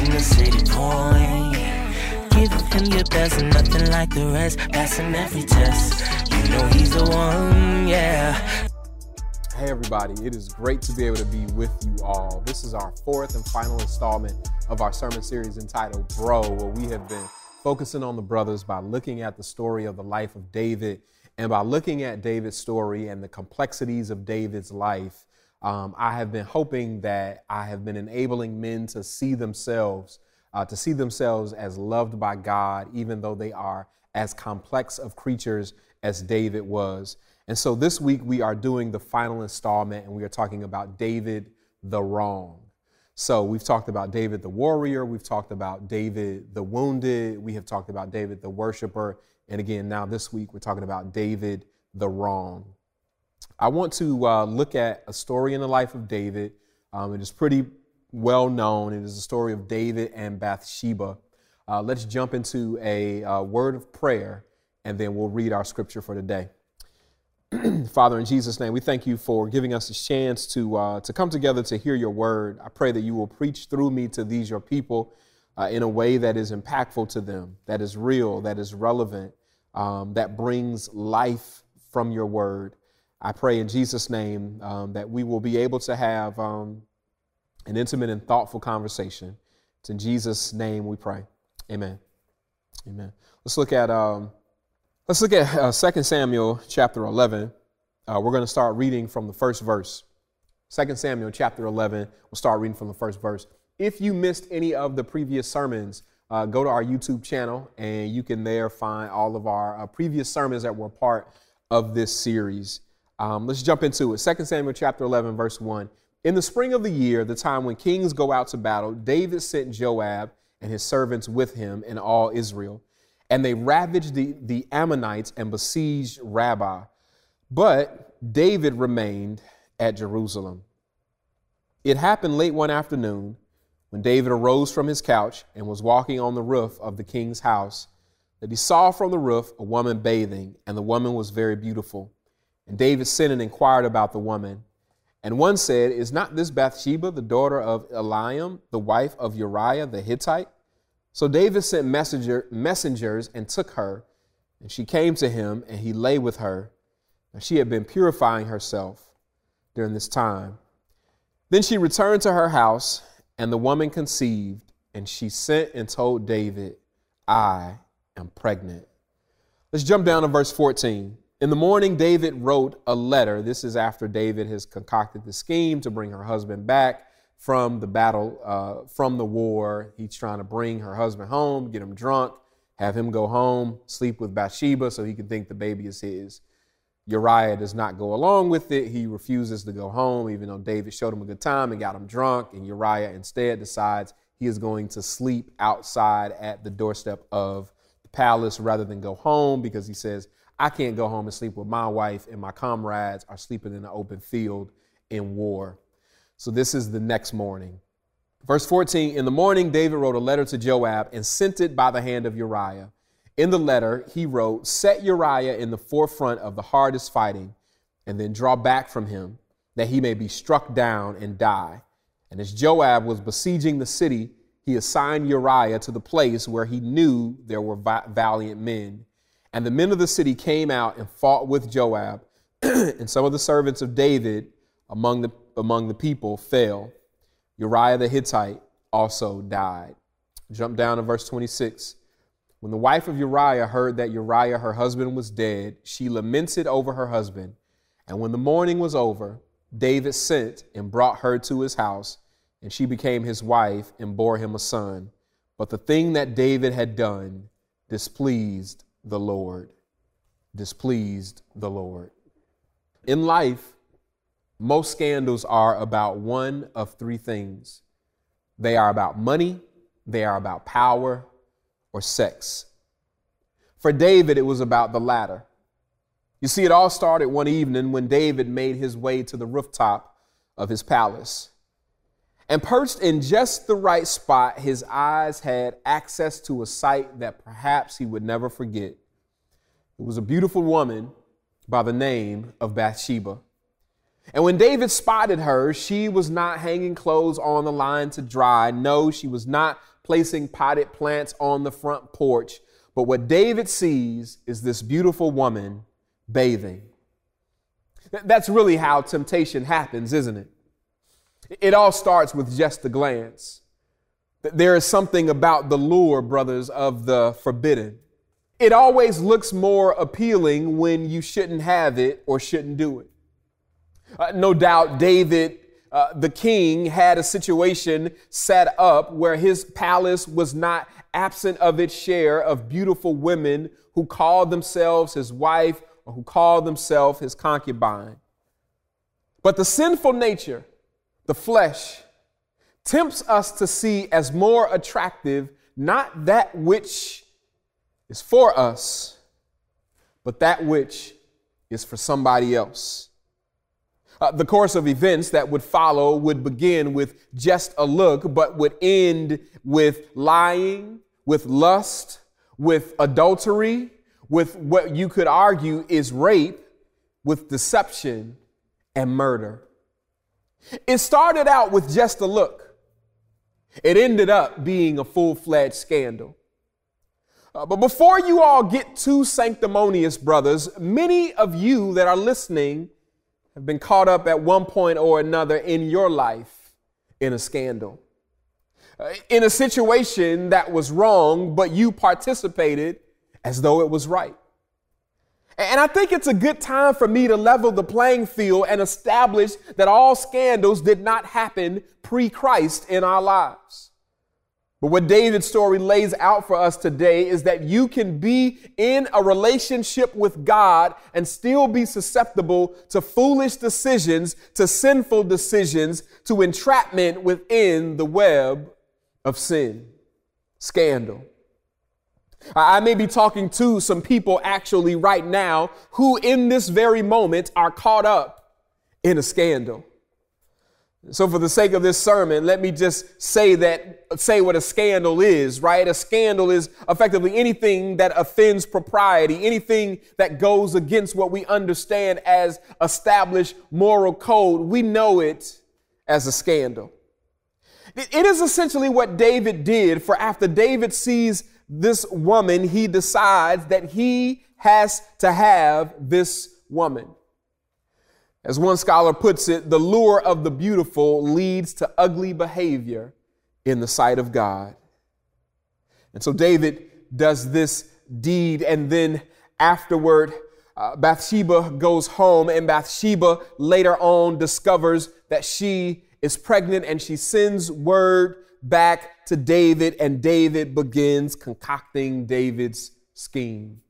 The city point. Giving him your best, nothing like the rest, passing every test. You know he's the one, yeah. Hey, everybody, it is great to be able to be with you all. This is our fourth and final installment of our sermon series entitled Bro, where we have been focusing on the brothers by looking at the story of the life of David. And by looking at David's story and the complexities of David's life, um, I have been hoping that I have been enabling men to see themselves, uh, to see themselves as loved by God, even though they are as complex of creatures as David was. And so this week we are doing the final installment and we are talking about David the Wrong. So we've talked about David the warrior, we've talked about David the wounded, we have talked about David the worshiper, and again, now this week we're talking about David the Wrong. I want to uh, look at a story in the life of David. Um, it is pretty well known. It is the story of David and Bathsheba. Uh, let's jump into a uh, word of prayer and then we'll read our scripture for today. Father, in Jesus' name, we thank you for giving us a chance to, uh, to come together to hear your word. I pray that you will preach through me to these, your people, uh, in a way that is impactful to them, that is real, that is relevant, um, that brings life from your word. I pray in Jesus' name um, that we will be able to have um, an intimate and thoughtful conversation. It's in Jesus' name we pray. Amen. Amen. Let's look at um, Let's look at uh, 2 Samuel chapter 11. Uh, we're going to start reading from the first verse. 2 Samuel chapter 11, we'll start reading from the first verse. If you missed any of the previous sermons, uh, go to our YouTube channel and you can there find all of our uh, previous sermons that were part of this series. Um, let's jump into it. 2 Samuel chapter 11, verse 1. In the spring of the year, the time when kings go out to battle, David sent Joab and his servants with him and all Israel and they ravaged the, the Ammonites and besieged Rabbah. But David remained at Jerusalem. It happened late one afternoon when David arose from his couch and was walking on the roof of the king's house that he saw from the roof a woman bathing, and the woman was very beautiful. And David sent and inquired about the woman. And one said, Is not this Bathsheba, the daughter of Eliam, the wife of Uriah the Hittite? So David sent messenger, messengers and took her, and she came to him, and he lay with her. And she had been purifying herself during this time. Then she returned to her house, and the woman conceived, and she sent and told David, I am pregnant. Let's jump down to verse 14. In the morning, David wrote a letter. This is after David has concocted the scheme to bring her husband back from the battle, uh, from the war. He's trying to bring her husband home, get him drunk, have him go home, sleep with Bathsheba so he can think the baby is his. Uriah does not go along with it. He refuses to go home, even though David showed him a good time and got him drunk. And Uriah instead decides he is going to sleep outside at the doorstep of the palace rather than go home because he says, I can't go home and sleep with my wife, and my comrades are sleeping in the open field in war. So this is the next morning. Verse 14 In the morning, David wrote a letter to Joab and sent it by the hand of Uriah. In the letter, he wrote, Set Uriah in the forefront of the hardest fighting, and then draw back from him, that he may be struck down and die. And as Joab was besieging the city, he assigned Uriah to the place where he knew there were valiant men. And the men of the city came out and fought with Joab, and some of the servants of David among the among the people fell. Uriah the Hittite also died. Jump down to verse 26. When the wife of Uriah heard that Uriah, her husband, was dead, she lamented over her husband. And when the mourning was over, David sent and brought her to his house, and she became his wife and bore him a son. But the thing that David had done displeased the Lord. Displeased the Lord. In life, most scandals are about one of three things they are about money, they are about power or sex. For David, it was about the latter. You see, it all started one evening when David made his way to the rooftop of his palace. And perched in just the right spot, his eyes had access to a sight that perhaps he would never forget. It was a beautiful woman by the name of Bathsheba. And when David spotted her, she was not hanging clothes on the line to dry. No, she was not placing potted plants on the front porch. But what David sees is this beautiful woman bathing. That's really how temptation happens, isn't it? It all starts with just a glance. There is something about the lure, brothers, of the forbidden. It always looks more appealing when you shouldn't have it or shouldn't do it. Uh, no doubt David, uh, the king, had a situation set up where his palace was not absent of its share of beautiful women who called themselves his wife or who called themselves his concubine. But the sinful nature the flesh, tempts us to see as more attractive not that which is for us, but that which is for somebody else. Uh, the course of events that would follow would begin with just a look, but would end with lying, with lust, with adultery, with what you could argue is rape, with deception and murder. It started out with just a look. It ended up being a full fledged scandal. Uh, but before you all get too sanctimonious, brothers, many of you that are listening have been caught up at one point or another in your life in a scandal. Uh, in a situation that was wrong, but you participated as though it was right. And I think it's a good time for me to level the playing field and establish that all scandals did not happen pre Christ in our lives. But what David's story lays out for us today is that you can be in a relationship with God and still be susceptible to foolish decisions, to sinful decisions, to entrapment within the web of sin, scandal. I may be talking to some people actually right now who, in this very moment, are caught up in a scandal. So, for the sake of this sermon, let me just say that, say what a scandal is, right? A scandal is effectively anything that offends propriety, anything that goes against what we understand as established moral code. We know it as a scandal. It is essentially what David did, for after David sees this woman, he decides that he has to have this woman. As one scholar puts it, the lure of the beautiful leads to ugly behavior in the sight of God. And so David does this deed, and then afterward, uh, Bathsheba goes home, and Bathsheba later on discovers that she is pregnant and she sends word back to David, and David begins concocting David's scheme.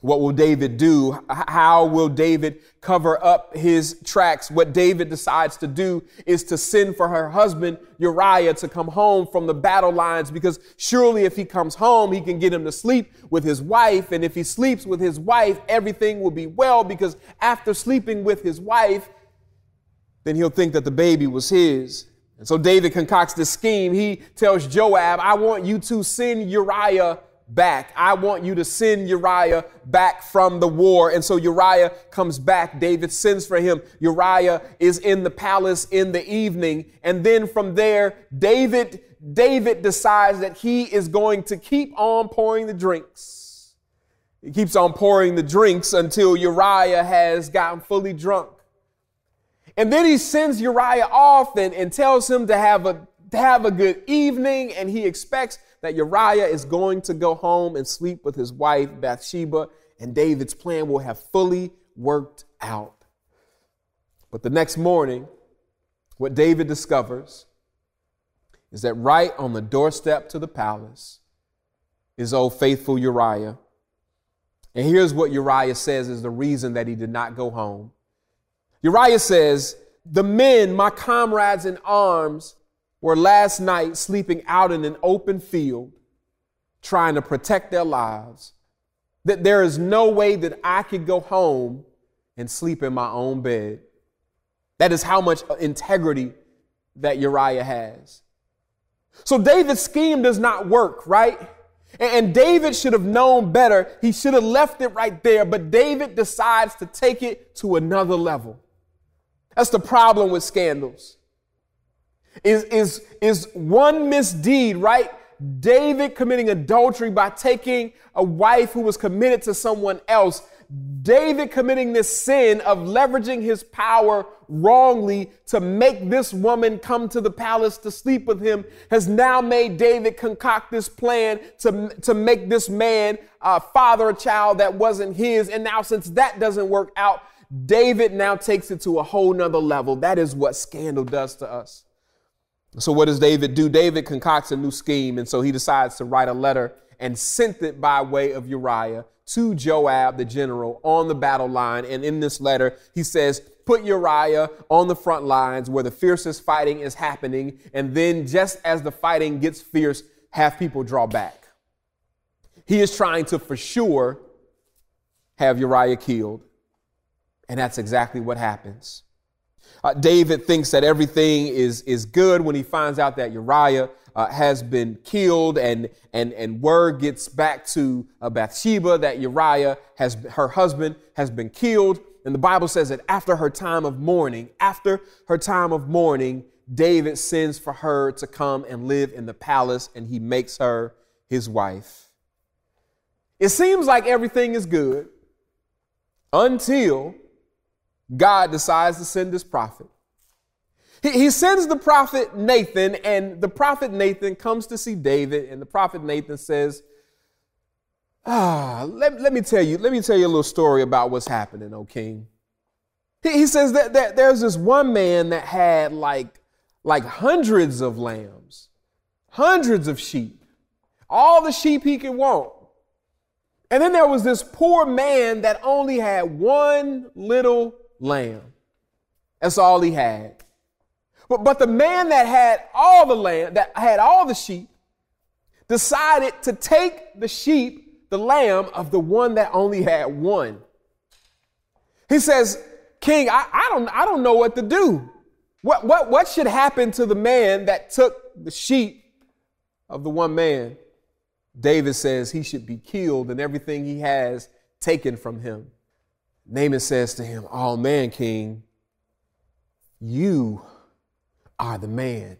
What will David do? How will David cover up his tracks? What David decides to do is to send for her husband Uriah to come home from the battle lines because surely if he comes home, he can get him to sleep with his wife. And if he sleeps with his wife, everything will be well because after sleeping with his wife, then he'll think that the baby was his. And so David concocts this scheme. He tells Joab, I want you to send Uriah back. I want you to send Uriah back from the war. And so Uriah comes back. David sends for him. Uriah is in the palace in the evening. And then from there, David, David decides that he is going to keep on pouring the drinks. He keeps on pouring the drinks until Uriah has gotten fully drunk. And then he sends Uriah off and, and tells him to have a to have a good evening, and he expects that Uriah is going to go home and sleep with his wife Bathsheba, and David's plan will have fully worked out. But the next morning, what David discovers is that right on the doorstep to the palace is old faithful Uriah. And here's what Uriah says is the reason that he did not go home. Uriah says, The men, my comrades in arms, were last night sleeping out in an open field trying to protect their lives, that there is no way that I could go home and sleep in my own bed. That is how much integrity that Uriah has. So David's scheme does not work, right? And David should have known better. He should have left it right there, but David decides to take it to another level. That's the problem with scandals. Is, is, is one misdeed, right? David committing adultery by taking a wife who was committed to someone else. David committing this sin of leveraging his power wrongly to make this woman come to the palace to sleep with him has now made David concoct this plan to, to make this man uh, father a child that wasn't his. And now, since that doesn't work out, David now takes it to a whole nother level. That is what scandal does to us. So, what does David do? David concocts a new scheme, and so he decides to write a letter and sent it by way of Uriah to Joab, the general, on the battle line. And in this letter, he says, Put Uriah on the front lines where the fiercest fighting is happening. And then, just as the fighting gets fierce, have people draw back. He is trying to, for sure, have Uriah killed. And that's exactly what happens. Uh, David thinks that everything is, is good when he finds out that Uriah uh, has been killed and, and, and word gets back to uh, Bathsheba that Uriah has, her husband has been killed. And the Bible says that after her time of mourning, after her time of mourning, David sends for her to come and live in the palace and he makes her his wife. It seems like everything is good until God decides to send this prophet. He, he sends the prophet Nathan, and the prophet Nathan comes to see David, and the prophet Nathan says, Ah, let, let me tell you, let me tell you a little story about what's happening, O king. He, he says that, that there's this one man that had like, like hundreds of lambs, hundreds of sheep, all the sheep he could want. And then there was this poor man that only had one little lamb. That's all he had. But, but the man that had all the lamb, that had all the sheep, decided to take the sheep, the lamb of the one that only had one. He says, King, I, I, don't, I don't know what to do. What, what, what should happen to the man that took the sheep of the one man? David says he should be killed and everything he has taken from him. Nathan says to him, Oh man, king, you are the man.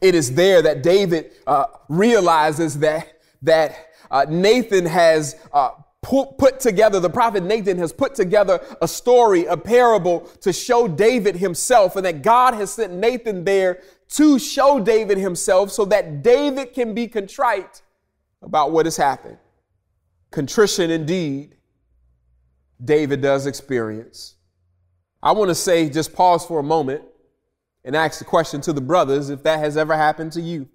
It is there that David uh, realizes that, that uh, Nathan has uh, put, put together, the prophet Nathan has put together a story, a parable to show David himself, and that God has sent Nathan there to show David himself so that David can be contrite about what has happened. Contrition indeed David does experience. I want to say, just pause for a moment and ask the question to the brothers if that has ever happened to you.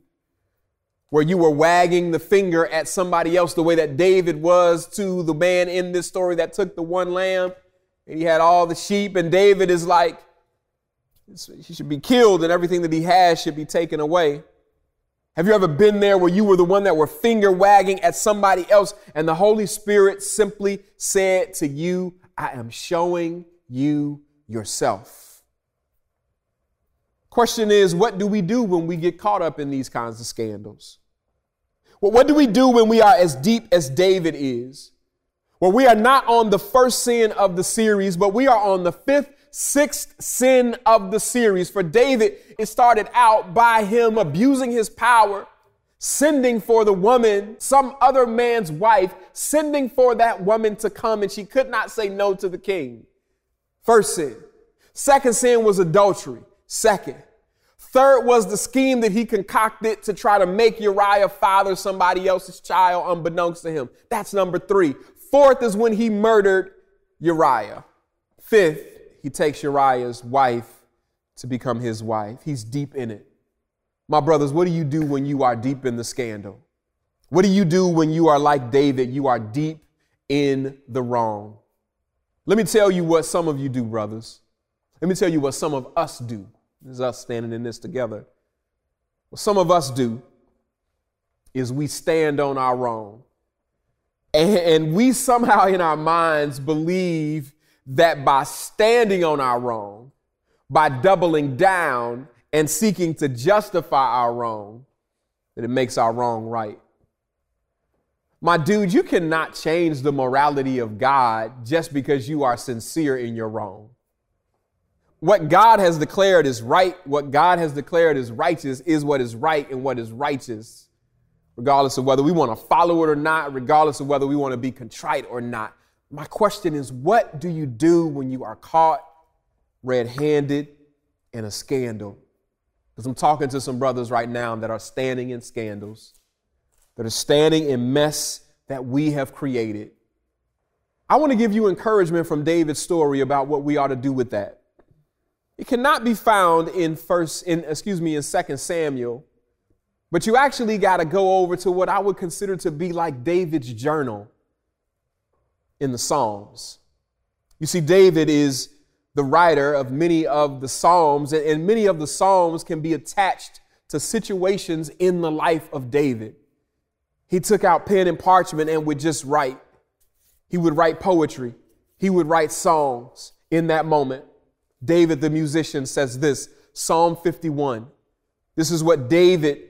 Where you were wagging the finger at somebody else the way that David was to the man in this story that took the one lamb and he had all the sheep, and David is like, he should be killed and everything that he has should be taken away. Have you ever been there where you were the one that were finger wagging at somebody else and the Holy Spirit simply said to you, I am showing you yourself? Question is, what do we do when we get caught up in these kinds of scandals? Well, what do we do when we are as deep as David is? Well, we are not on the first sin of the series, but we are on the fifth sixth sin of the series. For David, it started out by him abusing his power, sending for the woman, some other man's wife, sending for that woman to come, and she could not say no to the king. First sin. Second sin was adultery. Second. Third was the scheme that he concocted to try to make Uriah father somebody else's child unbeknownst to him. That's number three. Fourth is when he murdered Uriah. Fifth he takes Uriah's wife to become his wife. He's deep in it. My brothers, what do you do when you are deep in the scandal? What do you do when you are like David? You are deep in the wrong. Let me tell you what some of you do, brothers. Let me tell you what some of us do. This is us standing in this together. What some of us do is we stand on our wrong. And, we somehow in our minds believe that by standing on our wrong, by doubling down and seeking to justify our wrong, that it makes our wrong right. My dude, you cannot change the morality of God just because you are sincere in your wrong. What God has declared is right, what God has declared is righteous, is what is right and what is righteous, regardless of whether we want to follow it or not, regardless of whether we want to be contrite or not. My question is what do you do when you are caught red handed in a scandal? Because I'm talking to some brothers right now that are standing in scandals, that are standing in mess that we have created. I want to give you encouragement from David's story about what we ought to do with that. It cannot be found in first in excuse me in second Samuel, but you actually got to go over to what I would consider to be like David's journal in the Psalms. You see David is the writer of many of the Psalms and many of the Psalms can be attached to situations in the life of David. He took out pen and parchment and would just write. He would write poetry. He would write songs in that moment. David, the musician, says this Psalm 51. This is what David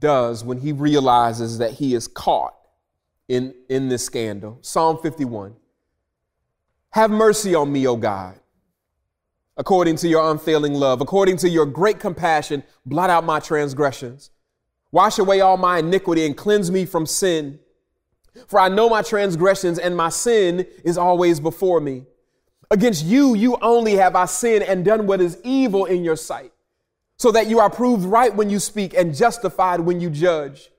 does when he realizes that he is caught in, in this scandal. Psalm 51. Have mercy on me, O God, according to your unfailing love, according to your great compassion, blot out my transgressions. Wash away all my iniquity and cleanse me from sin. For I know my transgressions and my sin is always before me. Against you, you only have I sinned and done what is evil in your sight, so that you are proved right when you speak and justified when you judge.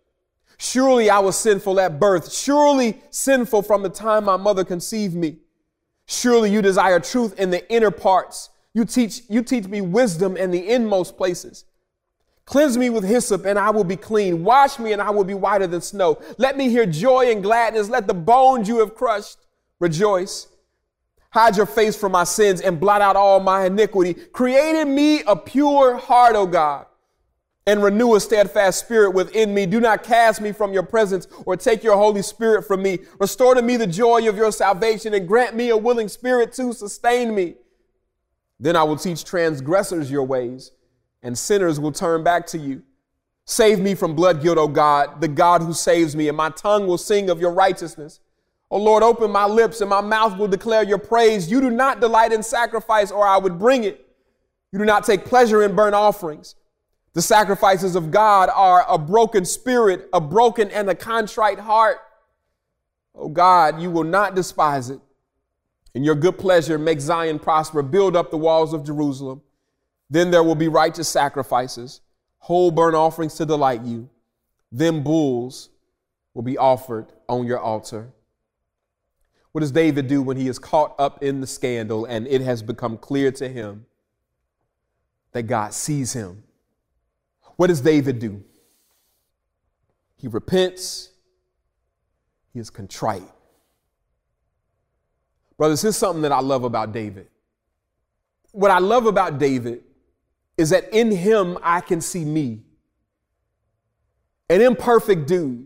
Surely I was sinful at birth, surely sinful from the time my mother conceived me. Surely you desire truth in the inner parts. You teach, you teach me wisdom in the inmost places. Cleanse me with hyssop and I will be clean. Wash me and I will be whiter than snow. Let me hear joy and gladness. Let the bones you have crushed rejoice. Hide your face from my sins and blot out all my iniquity. Create in me a pure heart, O God, and renew a steadfast spirit within me. Do not cast me from your presence or take your Holy Spirit from me. Restore to me the joy of your salvation and grant me a willing spirit to sustain me. Then I will teach transgressors your ways and sinners will turn back to you. Save me from blood guilt, O God, the God who saves me, and my tongue will sing of your righteousness. O Lord, open my lips and my mouth will declare your praise. You do not delight in sacrifice, or I would bring it. You do not take pleasure in burnt offerings. The sacrifices of God are a broken spirit, a broken and a contrite heart. Oh God, you will not despise it. In your good pleasure, make Zion prosper. Build up the walls of Jerusalem. Then there will be righteous sacrifices, whole burnt offerings to delight you. Then bulls will be offered on your altar. What does David do when he is caught up in the scandal and it has become clear to him that God sees him? What does David do? He repents, he is contrite. Brothers, here's something that I love about David. What I love about David is that in him I can see me, an imperfect dude,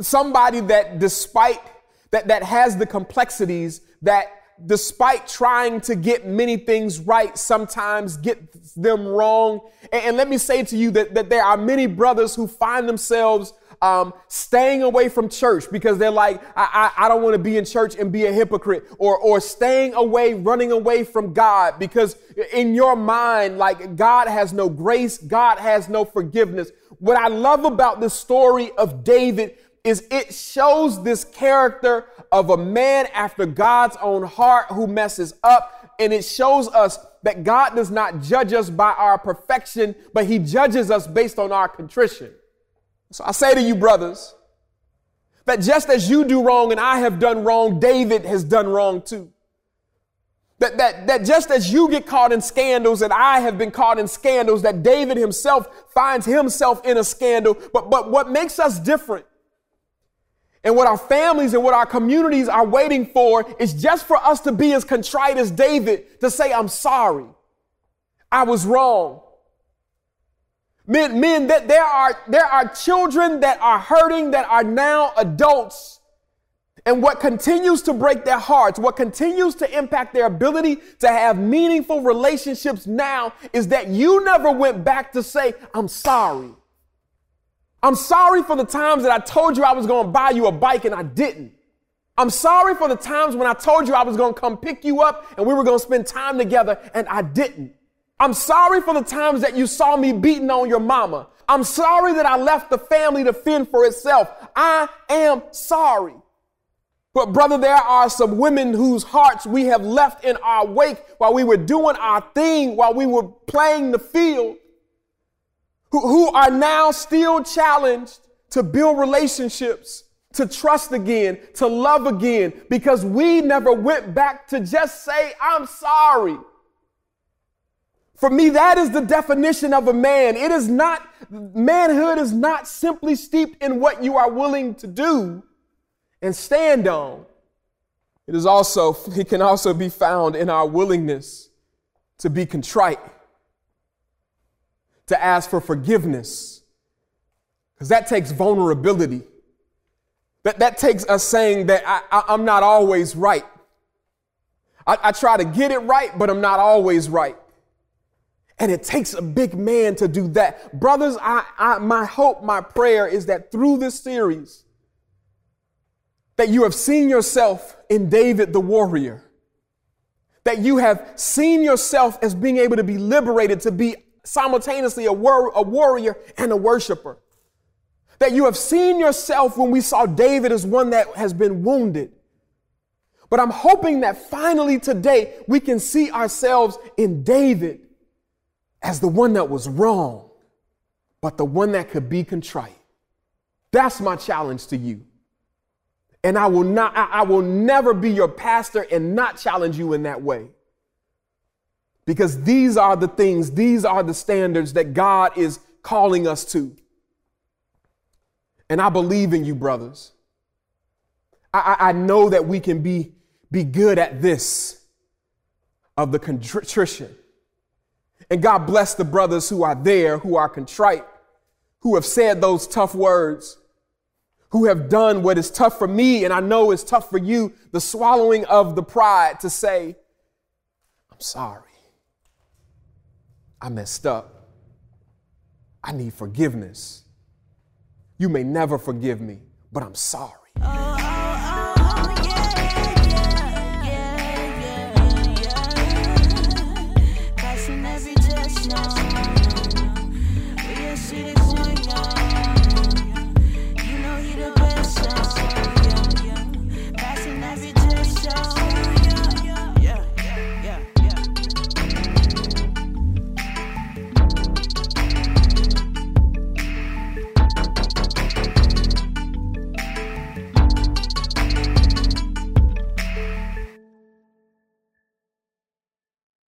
somebody that despite that, that has the complexities that despite trying to get many things right, sometimes get them wrong. And, and let me say to you that, that there are many brothers who find themselves um, staying away from church because they're like, I, I, I don't want to be in church and be a hypocrite, or, or staying away, running away from God because in your mind, like God has no grace, God has no forgiveness. What I love about the story of David is it shows this character of a man after God's own heart who messes up. And it shows us that God does not judge us by our perfection, but he judges us based on our contrition. So I say to you, brothers, that just as you do wrong and I have done wrong, David has done wrong too. That, that, that just as you get caught in scandals and I have been caught in scandals, that David himself finds himself in a scandal. But, but what makes us different and what our families and what our communities are waiting for is just for us to be as contrite as David to say, I'm sorry. I was wrong. Men, men, that there are, there are children that are hurting that are now adults. And what continues to break their hearts, what continues to impact their ability to have meaningful relationships now is that you never went back to say, I'm sorry. I'm sorry for the times that I told you I was going to buy you a bike and I didn't. I'm sorry for the times when I told you I was going to come pick you up and we were going to spend time together and I didn't. I'm sorry for the times that you saw me beating on your mama. I'm sorry that I left the family to fend for itself. I am sorry. But brother, there are some women whose hearts we have left in our wake while we were doing our thing, while we were playing the field, who, who are now still challenged to build relationships, to trust again, to love again, because we never went back to just say, I'm sorry. For me, that is the definition of a man. It is not, manhood is not simply steeped in what you are willing to do and stand on. It is also, it can also be found in our willingness to be contrite, to ask for forgiveness, because that takes vulnerability. That, that takes us saying that I, am not always right. I, I try to get it right, but I'm not always right. And it takes a big man to do that. Brothers, I, I, my hope, my prayer is that through this series, that you have seen yourself in David the warrior, that you have seen yourself as being able to be liberated, to be simultaneously a, wor- a warrior and a worshiper. That you have seen yourself when we saw David as one that has been wounded. But I'm hoping that finally today we can see ourselves in David as the one that was wrong, but the one that could be contrite. That's my challenge to you. And I will not, I, I will never be your pastor and not challenge you in that way. Because these are the things, these are the standards that God is calling us to. And I believe in you, brothers. I, I, know that we can be, be good at this of the contrition and God bless the brothers who are there, who are contrite, who have said those tough words, who have done what is tough for me, and I know is tough for you the swallowing of the pride to say, I'm sorry. I messed up. I need forgiveness. You may never forgive me, but I'm sorry.